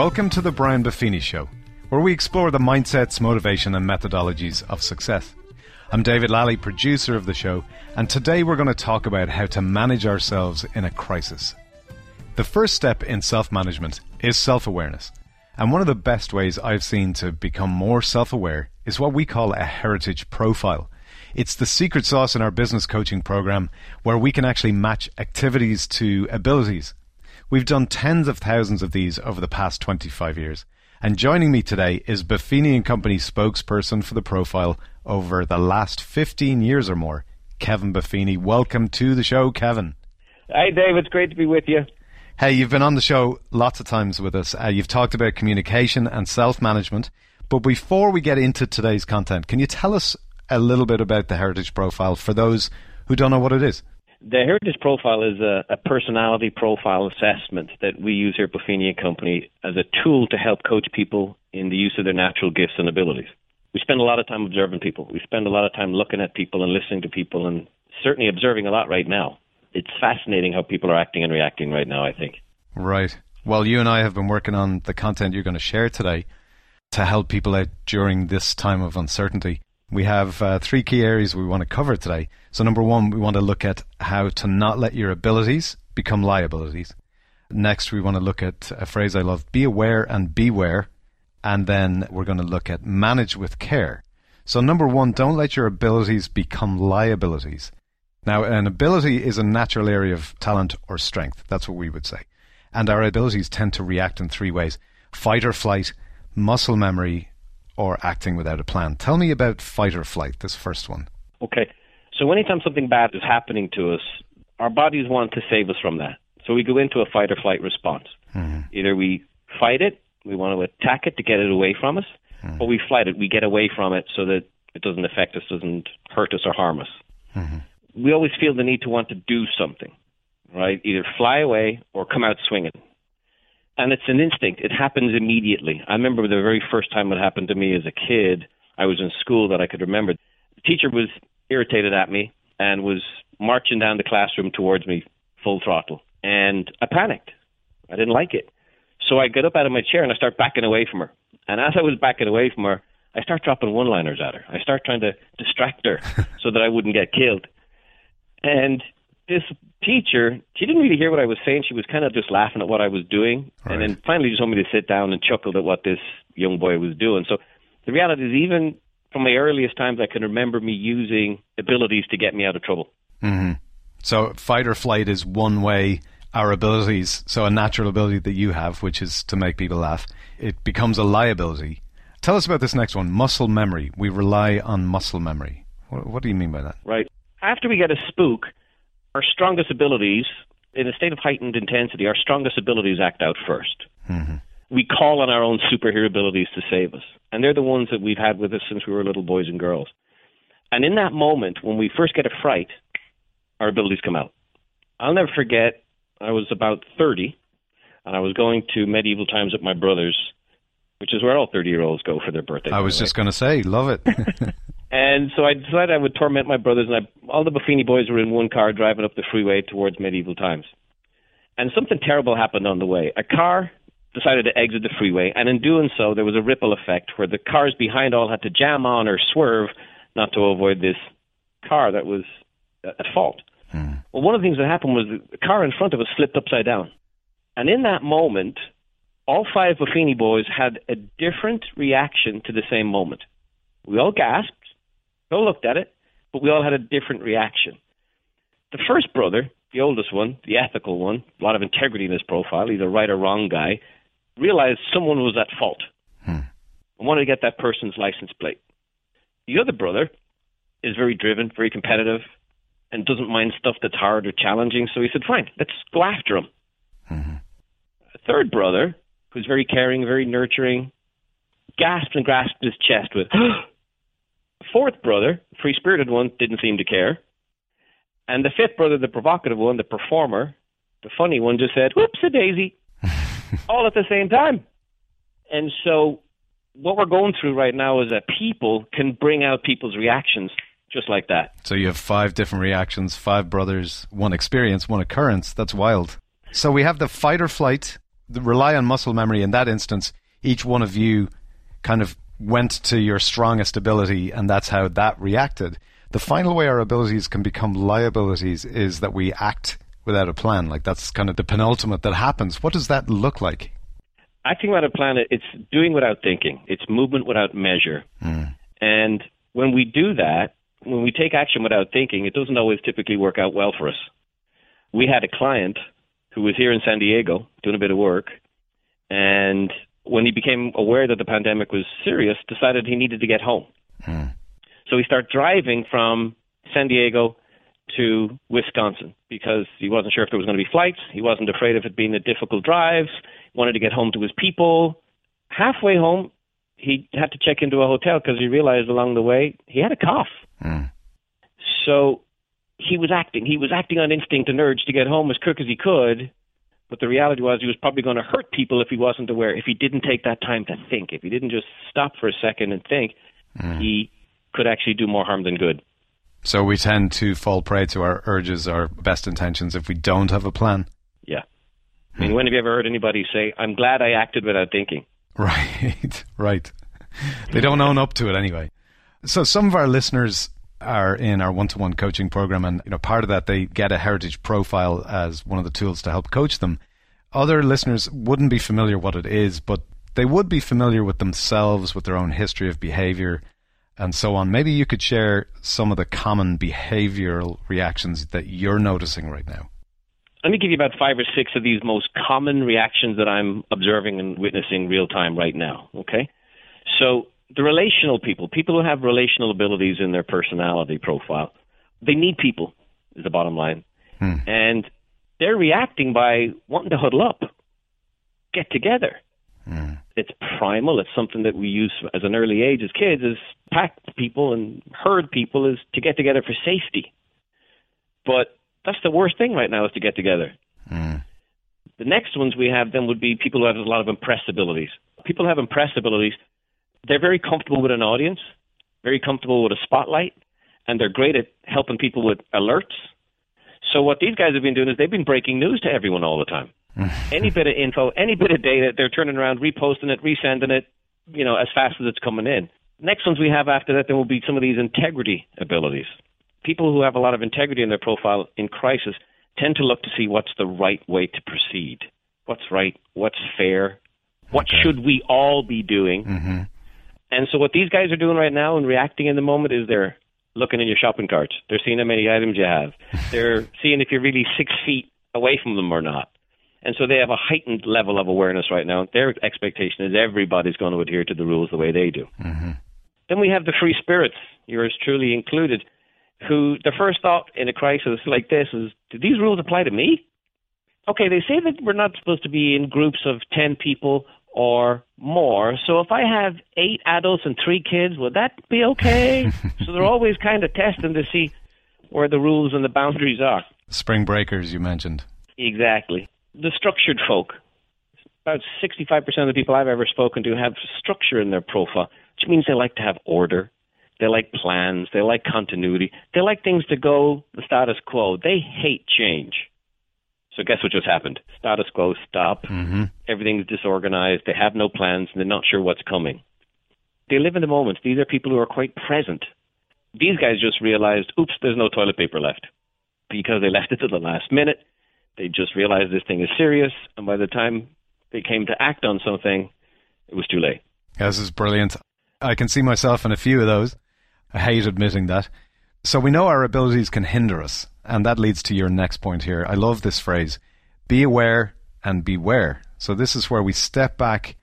Welcome to the Brian Buffini Show, where we explore the mindsets, motivation, and methodologies of success. I'm David Lally, producer of the show, and today we're going to talk about how to manage ourselves in a crisis. The first step in self management is self awareness. And one of the best ways I've seen to become more self aware is what we call a heritage profile. It's the secret sauce in our business coaching program where we can actually match activities to abilities. We've done tens of thousands of these over the past 25 years. And joining me today is Buffini and Company spokesperson for the profile over the last 15 years or more, Kevin Buffini. Welcome to the show, Kevin. Hi, Dave. It's great to be with you. Hey, you've been on the show lots of times with us. Uh, you've talked about communication and self management. But before we get into today's content, can you tell us a little bit about the Heritage Profile for those who don't know what it is? The Heritage Profile is a, a, personality profile assessment that we use here at Buffini Company as a tool to help coach people in the use of their natural gifts and abilities. We spend a lot of time observing people. We spend a lot of time looking at people and listening to people and certainly observing a lot right now. It's fascinating how people are acting and reacting right now, I think. Right. Well, you and I have been working on the content you're going to share today to help people out during this time of uncertainty. We have uh, three key areas we want to cover today. So, number one, we want to look at how to not let your abilities become liabilities. Next, we want to look at a phrase I love be aware and beware. And then we're going to look at manage with care. So, number one, don't let your abilities become liabilities. Now, an ability is a natural area of talent or strength. That's what we would say. And our abilities tend to react in three ways fight or flight, muscle memory, or acting without a plan. Tell me about fight or flight, this first one. Okay. So anytime something bad is happening to us, our bodies want to save us from that. So we go into a fight or flight response. Mm-hmm. Either we fight it, we want to attack it to get it away from us, mm-hmm. or we flight it, we get away from it so that it doesn't affect us, doesn't hurt us or harm us. Mm-hmm. We always feel the need to want to do something, right? Either fly away or come out swinging and it's an instinct. It happens immediately. I remember the very first time it happened to me as a kid. I was in school that I could remember. The teacher was irritated at me and was marching down the classroom towards me full throttle, and I panicked. I didn't like it, so I got up out of my chair and I start backing away from her. And as I was backing away from her, I start dropping one-liners at her. I start trying to distract her so that I wouldn't get killed. And this teacher, she didn't really hear what I was saying. She was kind of just laughing at what I was doing, and then finally just told me to sit down and chuckled at what this young boy was doing. So the reality is, even from my earliest times, I can remember me using abilities to get me out of trouble. Mm-hmm. So fight or flight is one way. Our abilities, so a natural ability that you have, which is to make people laugh, it becomes a liability. Tell us about this next one, muscle memory. We rely on muscle memory. What, what do you mean by that? Right. After we get a spook, our strongest abilities, in a state of heightened intensity, our strongest abilities act out 1st mm-hmm. We call on our own superhero abilities to save us. And they're the ones that we've had with us since we were little boys and girls. And in that moment, when we first get a fright, our abilities come out. I'll never forget, I was about 30, and I was going to medieval times at my brother's, which is where all 30 year olds go for their birthday. I was just going to say, love it. And so I decided I would torment my brothers, and I, all the Buffini boys were in one car driving up the freeway towards medieval times. And something terrible happened on the way. A car decided to exit the freeway, and in doing so, there was a ripple effect where the cars behind all had to jam on or swerve not to avoid this car that was at fault. Hmm. Well, one of the things that happened was the car in front of us slipped upside down. And in that moment, all five Buffini boys had a different reaction to the same moment. We all gasped all looked at it, but we all had a different reaction. The first brother, the oldest one, the ethical one, a lot of integrity in his profile, either right or wrong guy, realized someone was at fault hmm. and wanted to get that person's license plate. The other brother is very driven, very competitive, and doesn't mind stuff that's hard or challenging. So he said, fine, let's go after him. Mm-hmm. A third brother, who's very caring, very nurturing, gasped and grasped his chest with, fourth brother, free spirited one, didn't seem to care. And the fifth brother, the provocative one, the performer, the funny one, just said, whoops a daisy, all at the same time. And so what we're going through right now is that people can bring out people's reactions just like that. So you have five different reactions, five brothers, one experience, one occurrence. That's wild. So we have the fight or flight, the rely on muscle memory in that instance, each one of you kind of went to your strongest ability, and that's how that reacted. The final way our abilities can become liabilities is that we act without a plan. Like that's kind of the penultimate that happens. What does that look like? Acting without a plan, it's doing without thinking. It's movement without measure. Mm. And when we do that, when we take action without thinking, it doesn't always typically work out well for us. We had a client who was here in San Diego doing a bit of work, and when he became aware that the pandemic was serious, decided he needed to get home. Mm. So he started driving from San Diego to Wisconsin because he wasn't sure if there was going to be flights. He wasn't afraid of it being a difficult drive. Wanted to get home to his people. Halfway home, he had to check into a hotel because he realized along the way he had a cough. Mm. So he was acting. He was acting on instinct and urge to get home as quick as he could. But the reality was he was probably going to hurt people if he wasn't aware. If he didn't take that time to think, if he didn't just stop for a second and think, mm. he could actually do more harm than good. So we tend to fall prey to our urges, our best intentions, if we don't have a plan. Yeah. I mean, when have you ever heard anybody say, I'm glad I acted without thinking? Right, right. They don't own up to it anyway. So some of our listeners are in our one-to-one coaching program and you know part of that they get a heritage profile as one of the tools to help coach them. Other listeners wouldn't be familiar what it is, but they would be familiar with themselves, with their own history of behavior, and so on. Maybe you could share some of the common behavioral reactions that you're noticing right now. Let me give you about five or six of these most common reactions that I'm observing and witnessing real time right now. Okay. So, the relational people, people who have relational abilities in their personality profile, they need people, is the bottom line. Hmm. And they're reacting by wanting to huddle up, get together. Mm. It's primal. It's something that we use as an early age as kids, as pack people and herd people, is to get together for safety. But that's the worst thing right now is to get together. Mm. The next ones we have then would be people who have a lot of impress abilities. People have impress abilities, they're very comfortable with an audience, very comfortable with a spotlight, and they're great at helping people with alerts. So what these guys have been doing is they've been breaking news to everyone all the time. any bit of info, any bit of data, they're turning around, reposting it, resending it, you know, as fast as it's coming in. Next ones we have after that, there will be some of these integrity abilities. People who have a lot of integrity in their profile in crisis tend to look to see what's the right way to proceed. What's right? What's fair? What okay. should we all be doing? Mm-hmm. And so, what these guys are doing right now and reacting in the moment is they're looking in your shopping carts. They're seeing how many items you have. they're seeing if you're really six feet away from them or not. And so they have a heightened level of awareness right now. Their expectation is everybody's going to adhere to the rules the way they do. Mm-hmm. Then we have the free spirits, yours truly included, who the first thought in a crisis like this is, do these rules apply to me? Okay, they say that we're not supposed to be in groups of 10 people or more. So if I have eight adults and three kids, would that be okay? so they're always kind of testing to see where the rules and the boundaries are. Spring breakers, you mentioned. Exactly the structured folk. About 65% of the people I've ever spoken to have structure in their profile, which means they like to have order. They like plans. They like continuity. They like things to go the status quo. They hate change. So guess what just happened? Status quo stop. Mm-hmm. Everything's disorganized. They have no plans and they're not sure what's coming. They live in the moment. These are people who are quite present. These guys just realized, oops, there's no toilet paper left because they left it to the last minute. They just realized this thing is serious, and by the time they came to act on something, it was too late. This is brilliant. I can see myself in a few of those. I hate admitting that. So we know our abilities can hinder us, and that leads to your next point here. I love this phrase be aware and beware. So this is where we step back,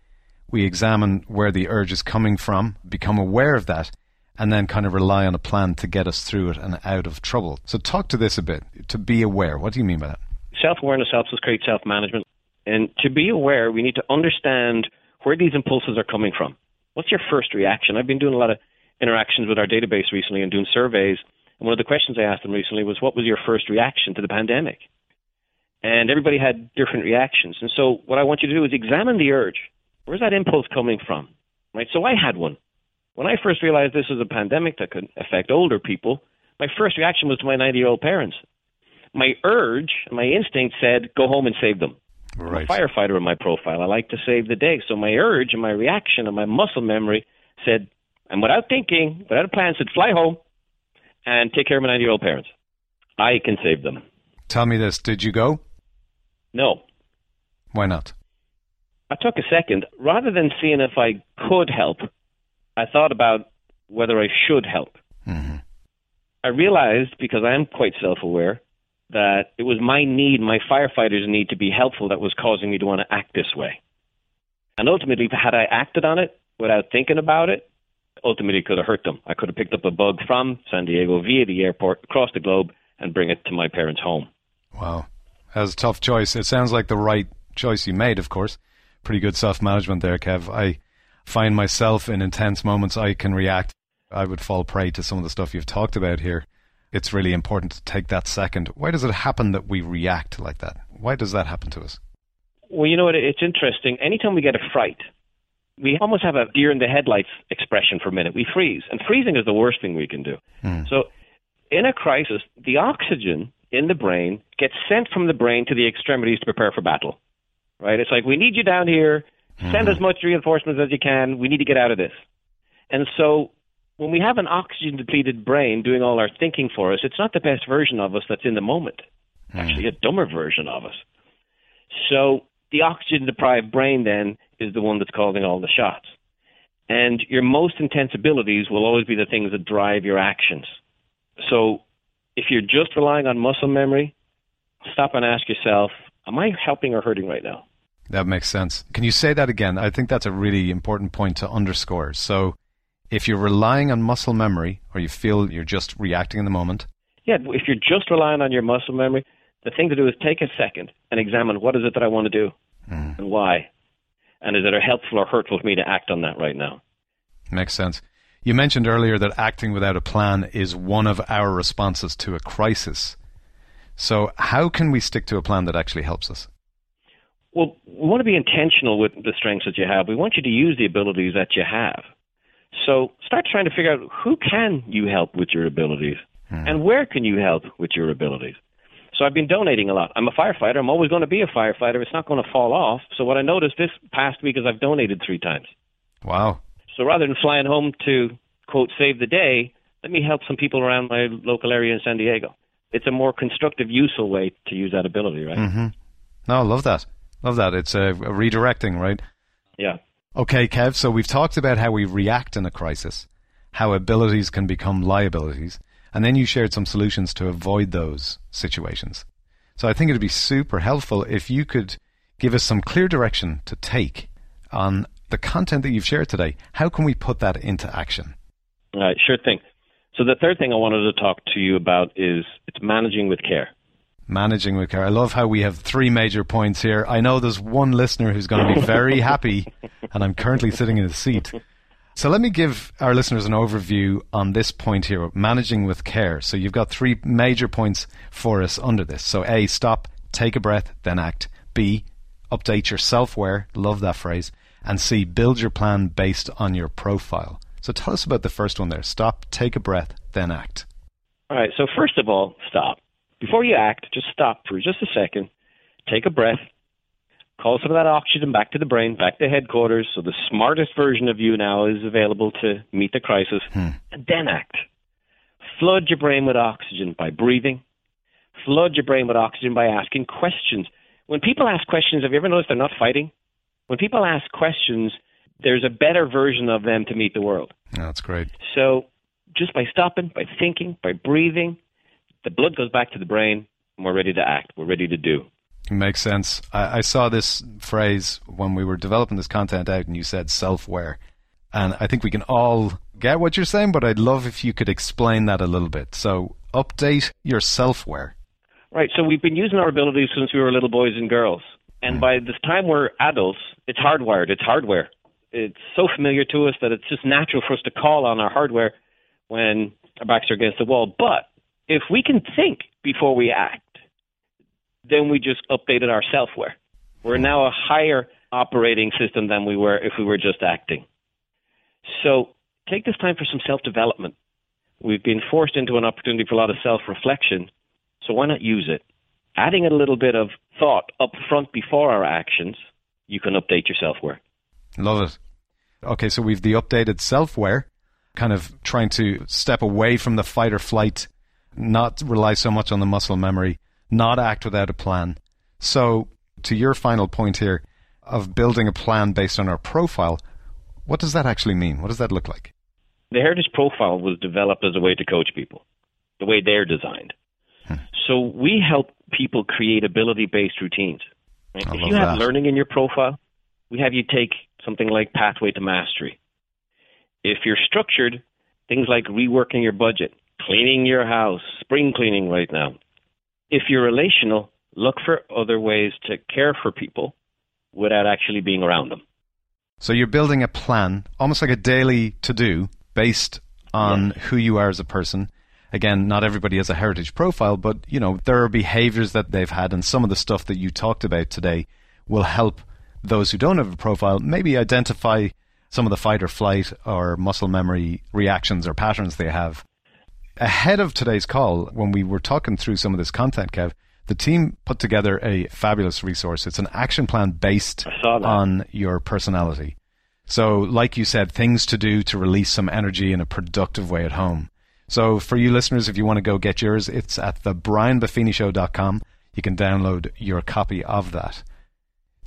we examine where the urge is coming from, become aware of that, and then kind of rely on a plan to get us through it and out of trouble. So talk to this a bit. To be aware, what do you mean by that? self awareness helps us create self management. And to be aware, we need to understand where these impulses are coming from. What's your first reaction? I've been doing a lot of interactions with our database recently and doing surveys. And one of the questions I asked them recently was, What was your first reaction to the pandemic? And everybody had different reactions. And so, what I want you to do is examine the urge. Where's that impulse coming from? Right? So, I had one. When I first realized this was a pandemic that could affect older people, my first reaction was to my 90 year old parents my urge, my instinct said, go home and save them. Right. I'm a firefighter in my profile. I like to save the day. So my urge and my reaction and my muscle memory said, and without thinking, without a plan, said, fly home and take care of my 90 year old parents. I can save them. Tell me this. Did you go? No. Why not? I took a second. Rather than seeing if I could help, I thought about whether I should help. hmm I realized, because I am quite self aware, that it was my need, my firefighters' need to be helpful that was causing me to want to act this way. And ultimately, had I acted on it without thinking about it, ultimately could have hurt them. I could have picked up a bug from San Diego via the airport across the globe and bring it to my parents' home. Wow. That was a tough choice. It sounds like the right choice you made, of course. Pretty good self management there, Kev. I find myself in intense moments, I can react. I would fall prey to some of the stuff you've talked about here. It's really important to take that second. Why does it happen that we react like that? Why does that happen to us? Well, you know what? It's interesting. Anytime we get a fright, we almost have a deer in the headlights expression for a minute. We freeze. And freezing is the worst thing we can do. Hmm. So, in a crisis, the oxygen in the brain gets sent from the brain to the extremities to prepare for battle. Right? It's like, we need you down here. Send hmm. as much reinforcements as you can. We need to get out of this. And so, when we have an oxygen depleted brain doing all our thinking for us, it's not the best version of us that's in the moment. Hmm. Actually, a dumber version of us. So the oxygen deprived brain then is the one that's causing all the shots. And your most intense abilities will always be the things that drive your actions. So if you're just relying on muscle memory, stop and ask yourself, am I helping or hurting right now? That makes sense. Can you say that again? I think that's a really important point to underscore. So, if you're relying on muscle memory or you feel you're just reacting in the moment, Yeah, if you're just relying on your muscle memory, the thing to do is take a second and examine what is it that I want to do hmm. and why. And is it helpful or hurtful for me to act on that right now? makes sense. You mentioned earlier that acting without a plan is one of our responses to a crisis. So, how can we stick to a plan that actually helps us? Well, we want to be intentional with the strengths that you have. We want you to use the abilities that you have. So start trying to figure out who can you help with your abilities hmm. and where can you help with your abilities. So I've been donating a lot. I'm a firefighter. I'm always going to be a firefighter. It's not going to fall off. So what I noticed this past week is I've donated three times. Wow. So rather than flying home to quote save the day, let me help some people around my local area in San Diego. It's a more constructive, useful way to use that ability, right? Mm-hmm. No, I love that. Love that. It's a, a redirecting, right? Yeah. Okay, Kev, so we've talked about how we react in a crisis, how abilities can become liabilities, and then you shared some solutions to avoid those situations. So I think it'd be super helpful if you could give us some clear direction to take on the content that you've shared today. How can we put that into action? All right, sure thing. So the third thing I wanted to talk to you about is it's managing with care. Managing with care. I love how we have three major points here. I know there's one listener who's going to be very happy, and I'm currently sitting in his seat. So let me give our listeners an overview on this point here, managing with care. So you've got three major points for us under this. So A, stop, take a breath, then act. B, update your self-aware, love that phrase. And C, build your plan based on your profile. So tell us about the first one there. Stop, take a breath, then act. All right, so first of all, stop. Before you act, just stop for just a second, take a breath, call some of that oxygen back to the brain, back to headquarters, so the smartest version of you now is available to meet the crisis, hmm. and then act. Flood your brain with oxygen by breathing. Flood your brain with oxygen by asking questions. When people ask questions, have you ever noticed they're not fighting? When people ask questions, there's a better version of them to meet the world. Oh, that's great. So just by stopping, by thinking, by breathing, the blood goes back to the brain, and we're ready to act. We're ready to do. Makes sense. I, I saw this phrase when we were developing this content out, and you said self-aware, and I think we can all get what you're saying. But I'd love if you could explain that a little bit. So update your self-aware. Right. So we've been using our abilities since we were little boys and girls, and hmm. by the time we're adults, it's hardwired. It's hardware. It's so familiar to us that it's just natural for us to call on our hardware when our backs are against the wall. But if we can think before we act, then we just updated our self-aware. We're now a higher operating system than we were if we were just acting. So take this time for some self-development. We've been forced into an opportunity for a lot of self-reflection, so why not use it? adding a little bit of thought up front before our actions, you can update your self-aware. Love it. Okay, so we've the updated self-aware, kind of trying to step away from the fight or flight, not rely so much on the muscle memory, not act without a plan. So, to your final point here of building a plan based on our profile, what does that actually mean? What does that look like? The Heritage Profile was developed as a way to coach people, the way they're designed. Hmm. So we help people create ability-based routines. Right? If you have that. learning in your profile, we have you take something like Pathway to Mastery. If you're structured, things like reworking your budget, cleaning your house, spring cleaning right now. If you're relational, look for other ways to care for people without actually being around them. So you're building a plan, almost like a daily to do, based on who you are as a person. Again, not everybody has a heritage profile, but you know there are behaviors that they've had, and some of the stuff that you talked about today will help those who don't have a profile maybe identify some of the fight or flight or muscle memory reactions or patterns they have. Ahead of today's call, when we were talking through some of this content, Kev, the team put together a fabulous resource. It's an action plan based on your personality. So, like you said, things to do to release some energy in a productive way at home. So, for you listeners, if you want to go get yours, it's at the brianbuffinishow.com. You can download your copy of that.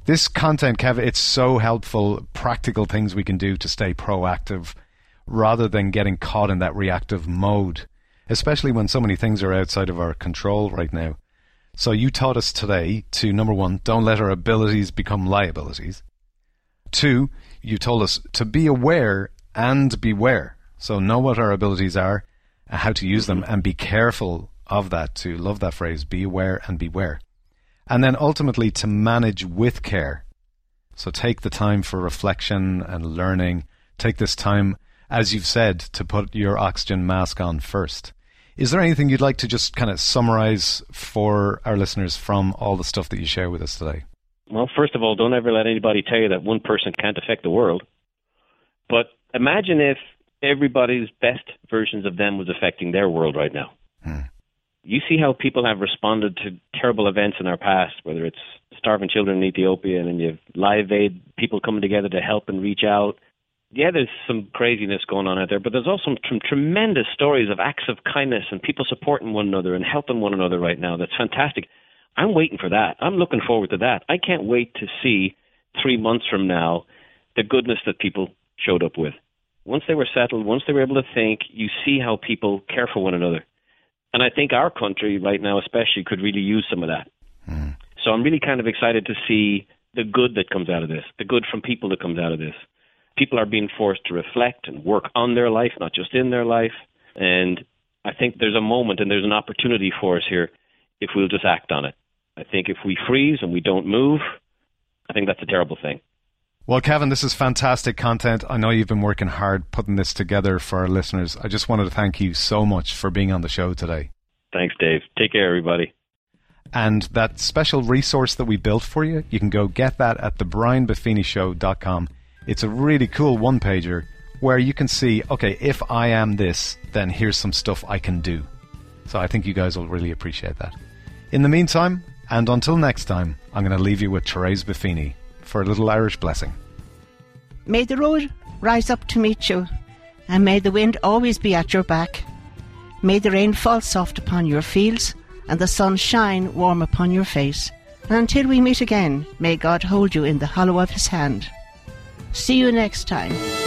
This content, Kev, it's so helpful, practical things we can do to stay proactive rather than getting caught in that reactive mode, especially when so many things are outside of our control right now. So you taught us today to number one, don't let our abilities become liabilities. Two, you told us to be aware and beware. So know what our abilities are, how to use them, and be careful of that. To love that phrase, be aware and beware. And then ultimately to manage with care. So take the time for reflection and learning. Take this time, as you've said, to put your oxygen mask on first. Is there anything you'd like to just kind of summarize for our listeners from all the stuff that you share with us today? Well, first of all, don't ever let anybody tell you that one person can't affect the world. But imagine if everybody's best versions of them was affecting their world right now. Hmm. You see how people have responded to terrible events in our past, whether it's starving children in Ethiopia and then you have Live Aid, people coming together to help and reach out yeah, there's some craziness going on out there, but there's also some tremendous stories of acts of kindness and people supporting one another and helping one another right now. That's fantastic. I'm waiting for that. I'm looking forward to that. I can't wait to see three months from now the goodness that people showed up with. Once they were settled, once they were able to think, you see how people care for one another. And I think our country right now, especially, could really use some of that. Mm. So I'm really kind of excited to see the good that comes out of this, the good from people that comes out of this people are being forced to reflect and work on their life, not just in their life. And I think there's a moment and there's an opportunity for us here if we'll just act on it. I think if we freeze and we don't move, I think that's a terrible thing. Well, Kevin, this is fantastic content. I know you've been working hard putting this together for our listeners. I just wanted to thank you so much for being on the show today. Thanks, Dave. Take care, everybody. And that special resource that we built for you, you can go get that at thebrianbuffinishow.com. It's a really cool one pager where you can see, okay, if I am this, then here's some stuff I can do. So I think you guys will really appreciate that. In the meantime, and until next time, I'm going to leave you with Therese Buffini for a little Irish blessing. May the road rise up to meet you, and may the wind always be at your back. May the rain fall soft upon your fields, and the sun shine warm upon your face. And until we meet again, may God hold you in the hollow of his hand. See you next time.